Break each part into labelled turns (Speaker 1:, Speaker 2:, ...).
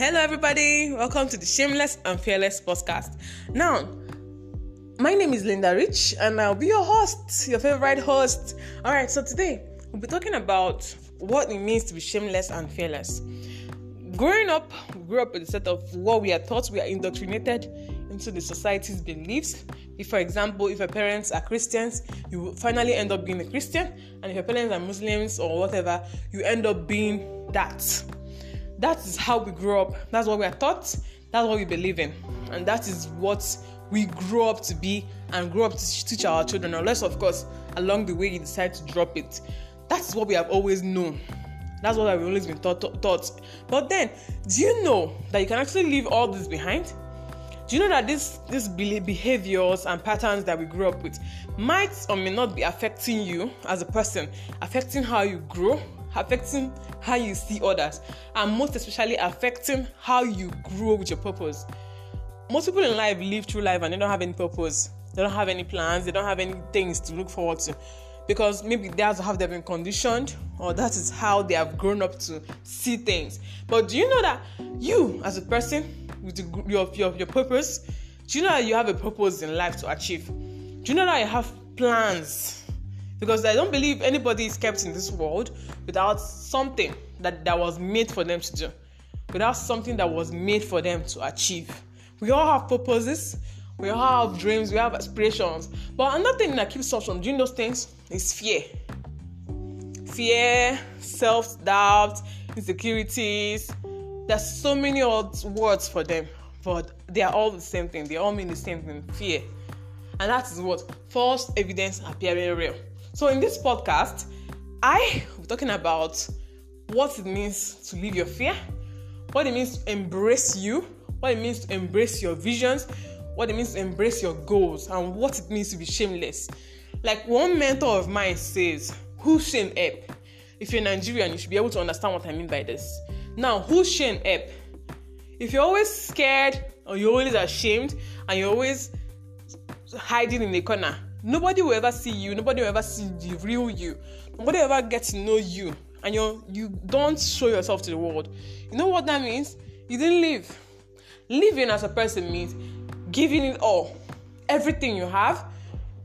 Speaker 1: Hello, everybody. Welcome to the Shameless and Fearless podcast. Now, my name is Lynda Rich, and I'll be your host, your favorite host. All right, so today we'll be talking about what it means to be shameless and fearless. Growing up, we grew up with a set of what we are taught, we are indoctrinated into the society's beliefs. If, for example, if your parents are Christians, you will finally end up being a Christian, and if your parents are Muslims or whatever, you end up being that that is how we grow up. That's what we are taught. That's what we believe in. And that is what we grow up to be and grow up to teach our children, unless, of course, along the way you decide to drop it. That is what we have always known. That's what I've always been taught, taught. But then, do you know that you can actually leave all this behind? Do you know that this these behaviors and patterns that we grew up with might or may not be affecting you as a person, affecting how you grow, affecting how you see others, and most especially affecting how you grow with your purpose. Most people in life live through life and they don't have any purpose. They don't have any plans. They don't have any things to look forward to because maybe that's how they've been conditioned or that is how they have grown up to see things. But do you know that you, as a person with your, your, your purpose, do you know that you have a purpose in life to achieve? Do you know that you have plans because I don't believe anybody is kept in this world without something that, that was made for them to do, without something that was made for them to achieve. We all have purposes, we all have dreams, we have aspirations, but another thing that keeps us from doing those things is fear. Fear, self doubt, insecurities. There's so many odd words for them, but they are all the same thing. They all mean the same thing fear. And that is what false evidence appearing real. So, in this podcast, I am talking about what it means to live your fear, what it means to embrace you, what it means to embrace your visions, what it means to embrace your goals, and what it means to be shameless. Like one mentor of mine says, Who shame epp? If you're Nigerian, you should be able to understand what I mean by this. Now, who shame epp? If you're always scared or you're always ashamed and you're always hiding in the corner, nobody will ever see you. Nobody will ever see the real you. Nobody will ever get to know you. And you you don't show yourself to the world. You know what that means? You didn't live living as a person means giving it all. Everything you have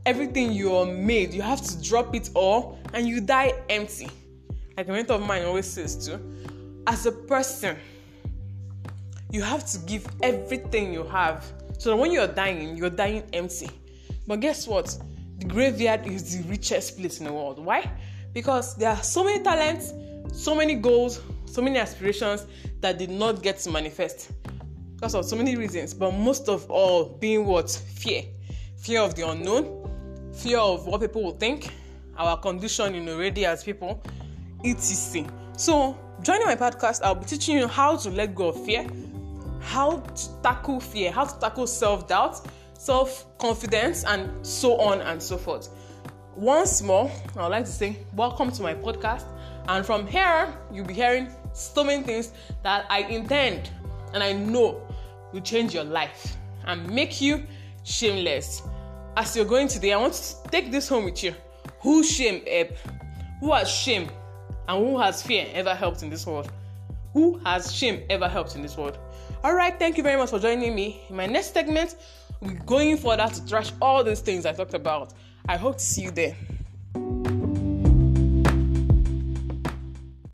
Speaker 1: everything you are made you have to drop it all and you die empty. Like a mentor of mine always says too as a person you have to give everything you have so that when you're dying you're dying empty but guess what? The graveyard is the richest place in the world. Why? Because there are so many talents, so many goals, so many aspirations that did not get to manifest because of so many reasons. But most of all, being what? Fear. Fear of the unknown, fear of what people will think, our condition conditioning already as people, etc. So, joining my podcast, I'll be teaching you how to let go of fear, how to tackle fear, how to tackle self doubt self confidence, and so on and so forth. Once more, I would like to say, welcome to my podcast. And from here, you'll be hearing so many things that I intend and I know will change your life and make you shameless. As you're going today, I want to take this home with you. Who shame epp? Who has shame and who has fear ever helped in this world? Who has shame ever helped in this world? All right, thank you very much for joining me. In my next segment, we're going further to trash all these things I talked about. I hope to see you there.